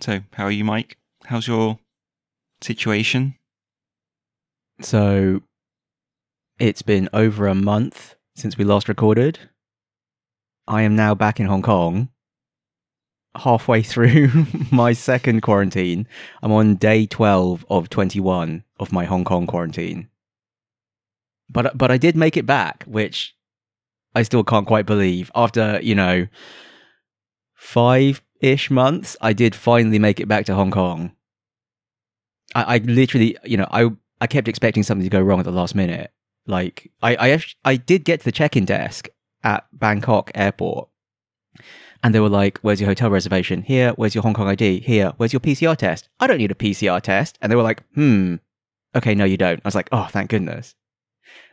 So, how are you, Mike? How's your situation? So it's been over a month since we last recorded. I am now back in Hong Kong. Halfway through my second quarantine. I'm on day 12 of 21 of my Hong Kong quarantine. But but I did make it back, which I still can't quite believe. After, you know, 5ish months, I did finally make it back to Hong Kong. I, I literally, you know, I I kept expecting something to go wrong at the last minute. Like I I I did get to the check-in desk at Bangkok airport, and they were like, "Where's your hotel reservation? Here. Where's your Hong Kong ID? Here. Where's your PCR test? I don't need a PCR test." And they were like, "Hmm, okay, no, you don't." I was like, "Oh, thank goodness."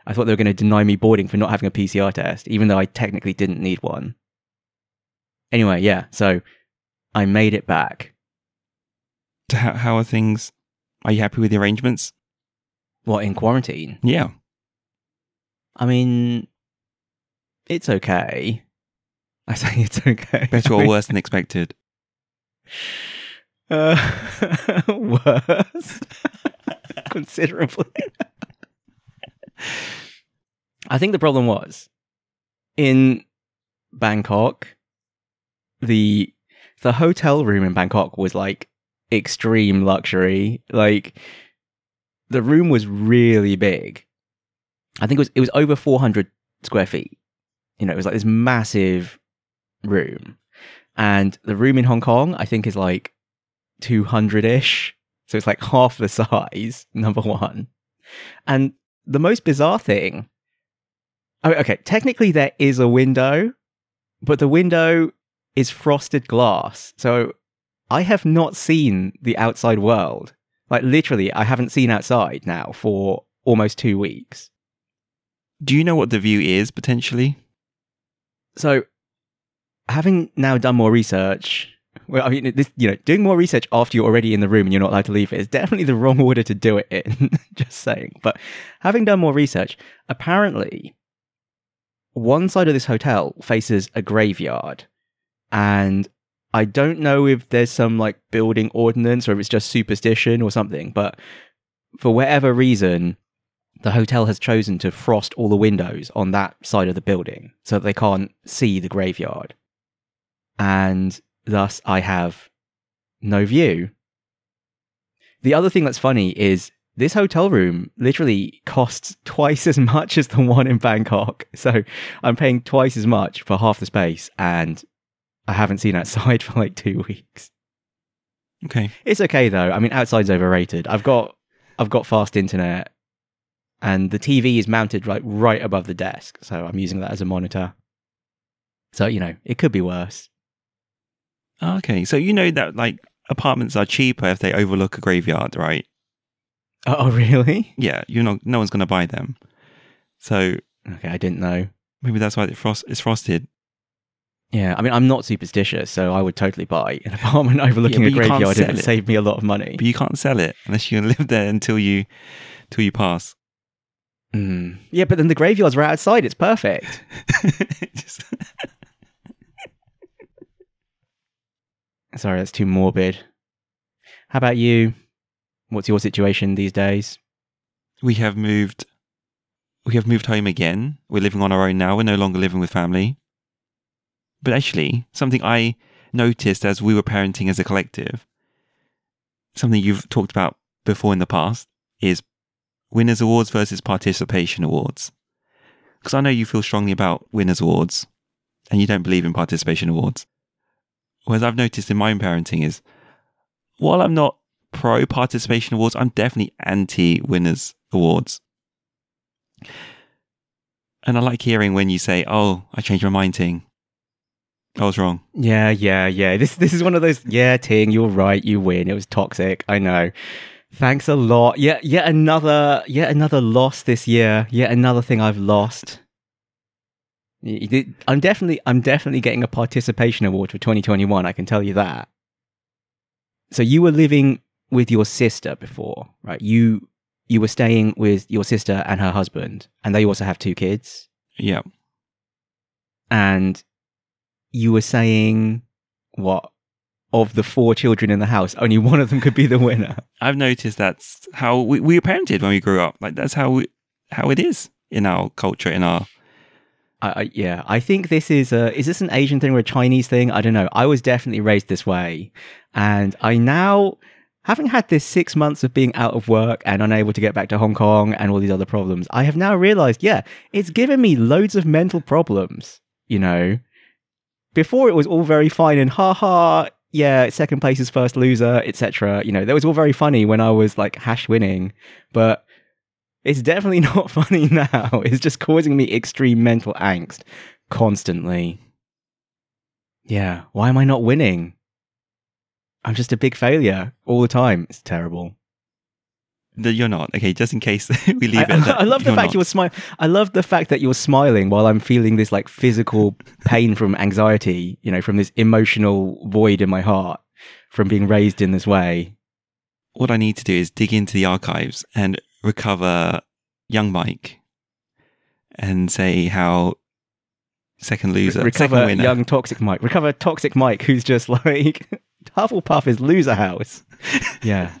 I thought they were going to deny me boarding for not having a PCR test, even though I technically didn't need one. Anyway, yeah, so I made it back. How, how are things? Are you happy with the arrangements? What in quarantine? Yeah. I mean, it's okay. I say it's okay. Better or worse than expected? Uh, worse. Considerably. I think the problem was in Bangkok, the the hotel room in Bangkok was like extreme luxury. Like the room was really big. I think it was it was over 400 square feet. You know, it was like this massive room. And the room in Hong Kong, I think, is like 200 ish. So it's like half the size, number one. And the most bizarre thing okay, technically there is a window, but the window is frosted glass. So I have not seen the outside world. Like literally, I haven't seen outside now for almost two weeks. Do you know what the view is potentially? So, having now done more research, well, I mean, this, you know, doing more research after you're already in the room and you're not allowed to leave it is definitely the wrong order to do it in. Just saying. But having done more research, apparently, one side of this hotel faces a graveyard, and I don't know if there's some like building ordinance or if it's just superstition or something, but for whatever reason, the hotel has chosen to frost all the windows on that side of the building so that they can't see the graveyard. And thus I have no view. The other thing that's funny is this hotel room literally costs twice as much as the one in Bangkok. So I'm paying twice as much for half the space and I haven't seen outside for like two weeks. Okay. It's okay though. I mean, outside's overrated. I've got I've got fast internet, and the TV is mounted like right above the desk, so I'm using that as a monitor. So you know, it could be worse. Oh, okay. So you know that like apartments are cheaper if they overlook a graveyard, right? Oh, oh, really? Yeah. You're not. No one's going to buy them. So Okay, I didn't know. maybe that's why it frost, it's frosted. Yeah, I mean, I'm not superstitious, so I would totally buy an apartment overlooking Yeah, a but you can't graveyard. It would save me a lot of money. But you can't sell it unless you live there until you, till you pass. Mm. Yeah, but then the graveyard's right outside. It's perfect. Just- Sorry, that's too morbid. How about you? What's your situation these days? we have moved. We have moved home again. We're living on our own now. We're no longer living with family. But actually, something I noticed as we were parenting as a collective, something you've talked about before in the past, is winners awards versus participation awards. Because I know you feel strongly about winners awards, and you don't believe in participation awards. Whereas I've noticed in my own parenting is, while I'm not pro participation awards, I'm definitely anti winners awards. And I like hearing when you say, "Oh, I changed my mind, Ting. I was wrong." Yeah, yeah, yeah. This this is one of those. Yeah, Ting, you're right. You win. It was toxic. I know. Thanks a lot. Yeah, yet another, yet another loss this year. Yet another thing I've lost. I'm definitely, I'm definitely getting a participation award for 2021. I can tell you that. So you were living with your sister before, right? You you were staying with your sister and her husband, and they also have two kids. Yeah, and you were saying what of the four children in the house, only one of them could be the winner. I've noticed that's how we, we were parented when we grew up. Like that's how we, how it is in our culture, in our I, I, yeah, I think this is a is this an Asian thing or a Chinese thing? I don't know. I was definitely raised this way, and I now, having had this six months of being out of work and unable to get back to Hong Kong and all these other problems, I have now realized, yeah, it's given me loads of mental problems. You know, before it was all very fine and ha ha, yeah, second place is first loser, etc. You know, that was all very funny when I was like hash winning, but it's definitely not funny now. It's just causing me extreme mental angst constantly. Yeah, why am I not winning? I'm just a big failure all the time. It's terrible. That you're not. Okay, just in case we leave I, it. I love the fact not. you're smiling. I love the fact that you're smiling while I'm feeling this like physical pain from anxiety, you know, from this emotional void in my heart from being raised in this way. What I need to do is dig into the archives and recover young Mike and say how second loser, Recover second winner. young toxic Mike. Recover toxic Mike who's just like Hufflepuff is loser house. Yeah.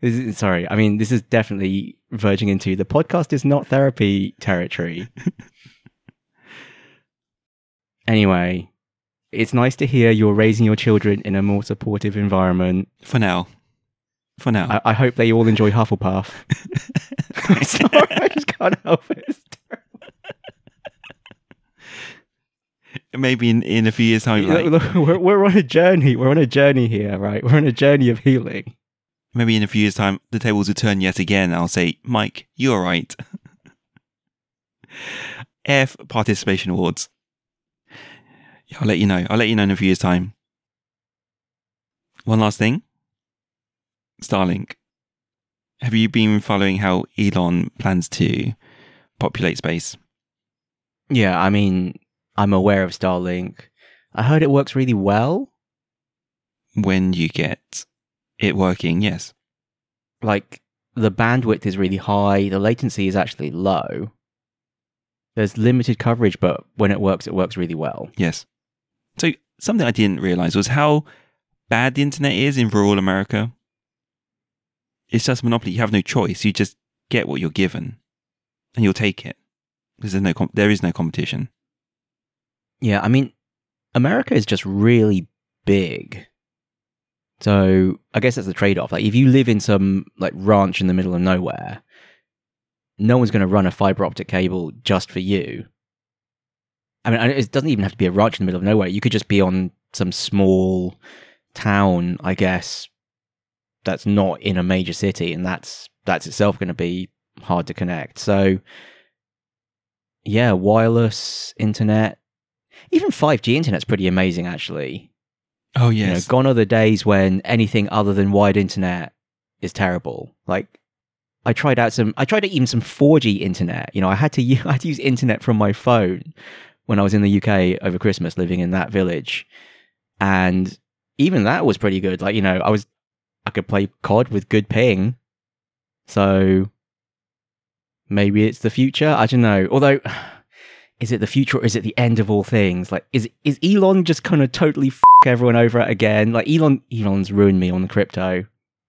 Is, sorry, I mean, this is definitely verging into the podcast is not therapy territory. anyway, it's nice to hear you're raising your children in a more supportive environment. For now. For now. I, I hope they all enjoy Hufflepuff. I'm sorry, I just can't help it. It's terrible. Maybe in, in a few years' time, like, Look, look, we're, we're on a journey. We're on a journey here, right? We're on a journey of healing. Maybe in a few years' time, the tables will turn yet again. I'll say, Mike, you're right. F participation awards. Yeah, I'll let you know. I'll let you know in a few years' time. One last thing Starlink. Have you been following how Elon plans to populate space? Yeah, I mean, I'm aware of Starlink. I heard it works really well. When you get it working, yes. Like, the bandwidth is really high, the latency is actually low. There's limited coverage, but when it works, it works really well. Yes. So something I didn't realize was how bad the internet is in rural America. It's just a monopoly. You have no choice. You just get what you're given, and you'll take it because there's no com- there is no competition. Yeah, I mean, America is just really big. So I guess that's the trade off. Like, if you live in some like ranch in the middle of nowhere, no one's going to run a fiber optic cable just for you. I mean, it doesn't even have to be a ranch in the middle of nowhere. You could just be on some small town, I guess, that's not in a major city, and that's that's itself going to be hard to connect. So, yeah, wireless internet, even 5G internet's pretty amazing, actually. Oh You know, gone are the days when anything other than wide internet is terrible. Like, I tried out some, I tried out even some 4G internet. You know, I had to, I had to use internet from my phone when I was in the UK over Christmas, living in that village, and even that was pretty good. Like, you know, I was, I could play COD with good ping, so maybe it's the future. I don't know. Although. Is it the future or is it the end of all things? Like, is is Elon just kind of totally f- everyone over again? Like, Elon, Elon's ruined me on the crypto.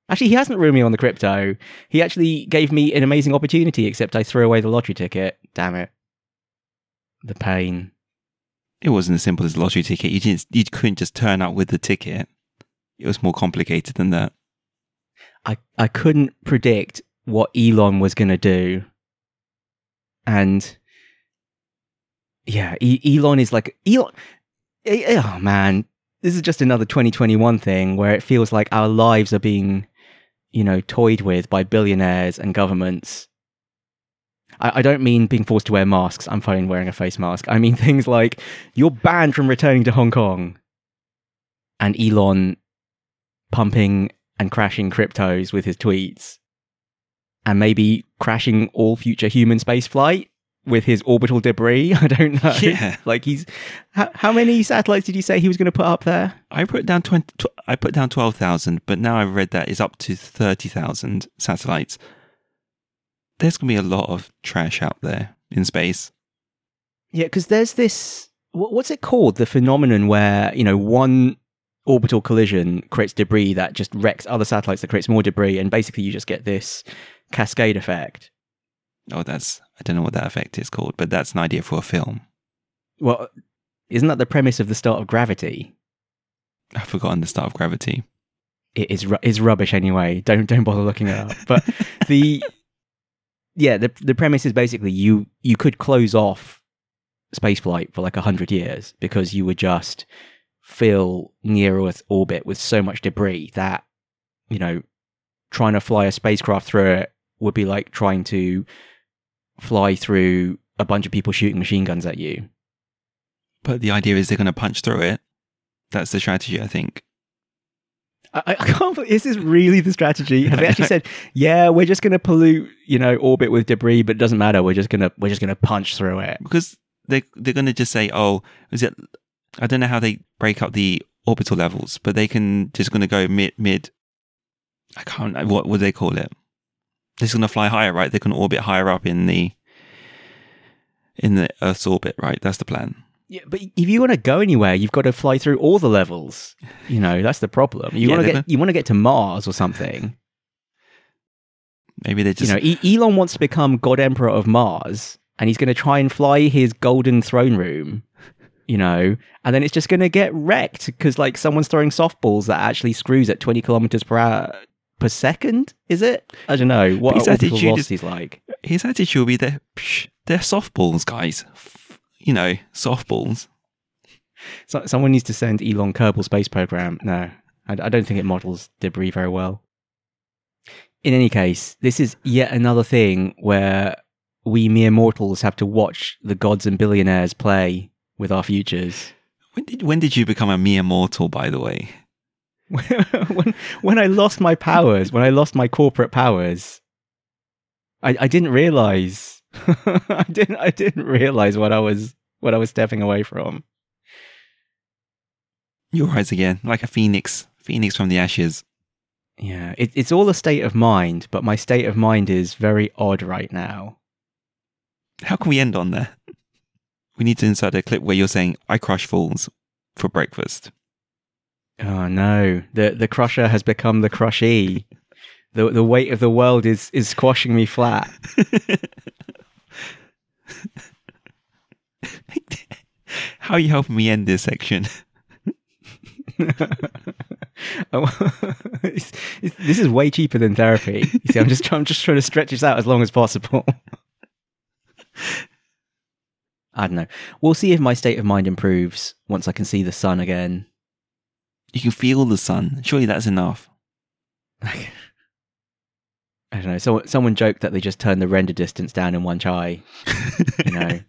Actually, he hasn't ruined me on the crypto. He actually gave me an amazing opportunity, except I threw away the lottery ticket. Damn it. The pain. it wasn't as simple as a lottery ticket. You didn't. You couldn't just turn up with the ticket. It was more complicated than that. I, I couldn't predict what Elon was going to do. And yeah, e- Elon is like, Elon, oh man, this is just another 2021 thing where it feels like our lives are being, you know, toyed with by billionaires and governments. I, I don't mean being forced to wear masks. I'm fine wearing a face mask. I mean things like you're banned from returning to Hong Kong. And Elon pumping and crashing cryptos with his tweets. And maybe crashing all future human space spaceflight with his orbital debris. I don't know. Yeah. Like he's. How, how many satellites did you say he was going to put up there? I put down twenty. Tw- I put down twelve thousand, but now I've read that it's up to thirty thousand satellites. There's gonna be a lot of trash out there in space. Yeah, because there's this. wh- What's it called? The phenomenon where you know one orbital collision creates debris that just wrecks other satellites that creates more debris, and basically you just get this cascade effect. Oh, that's I don't know what that effect is called, but that's an idea for a film. Well, isn't that the premise of the start of Gravity? I've forgotten the start of Gravity. It is ru- is rubbish anyway. Don't don't bother looking it up. But the yeah, the the premise is basically you you could close off spaceflight for like a hundred years because you would just fill near Earth orbit with so much debris that you know trying to fly a spacecraft through it would be like trying to fly through a bunch of people shooting machine guns at you. But the idea is they're going to punch through it. That's the strategy, I think. I, I can't believe is this really the strategy? Have they actually said, yeah, we're just going to pollute, you know, orbit with debris, but it doesn't matter. We're just gonna we're just gonna punch through it. Because they they're going to just say, "Oh, is it?" I don't know how they break up the orbital levels, but they can just going to go mid mid. I can't. What would they call it? They're just going to fly higher, right? They can orbit higher up in the in the Earth's orbit, right? That's the plan. Yeah, but if you want to go anywhere, you've got to fly through all the levels. You know, that's the problem. You Yeah, want to get you want to get to Mars or something. Maybe they just you know, e- Elon wants to become God Emperor of Mars, and he's going to try and fly his golden throne room. You know, and then it's just going to get wrecked because like someone's throwing softballs that actually screws at twenty kilometers per hour per second. Is it? I don't know what His attitude is- like. his attitude will be they're psh, they're softballs, guys. F- You know, softballs. So, someone needs to send Elon Kerbal Space Program. No, I, I don't think it models debris very well. In any case, this is yet another thing where we mere mortals have to watch the gods and billionaires play with our futures. When did when did you become a mere mortal? By the way, when when I lost my powers, when I lost my corporate powers, I, I didn't realize. I didn't. I didn't realize what I was what I was stepping away from. you rise again like a phoenix, phoenix from the ashes. Yeah, it, it's all a state of mind, but my state of mind is very odd right now. How can we end on that? We need to insert a clip where you're saying, "I crush fools for breakfast." Oh no, the the crusher has become the crushee. The the weight of the world is is squashing me flat. How are you helping me end this section? Oh, it's- it's- this is way cheaper than therapy. You see, I'm just I'm just trying to stretch this out as long as possible. I don't know. We'll see if my state of mind improves once I can see the sun again. You can feel the sun. Surely that's enough. I don't know. So, someone joked that they just turned the render distance down in Wan Chai. You know,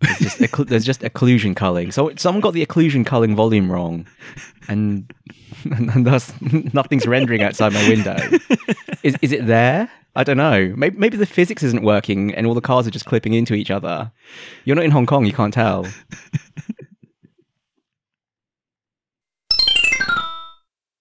there's just, there's just occlusion culling. So someone got the occlusion culling volume wrong, and, and thus nothing's rendering outside my window. Is is it there? I don't know. Maybe, maybe the physics isn't working, and all the cars are just clipping into each other. You're not in Hong Kong. You can't tell.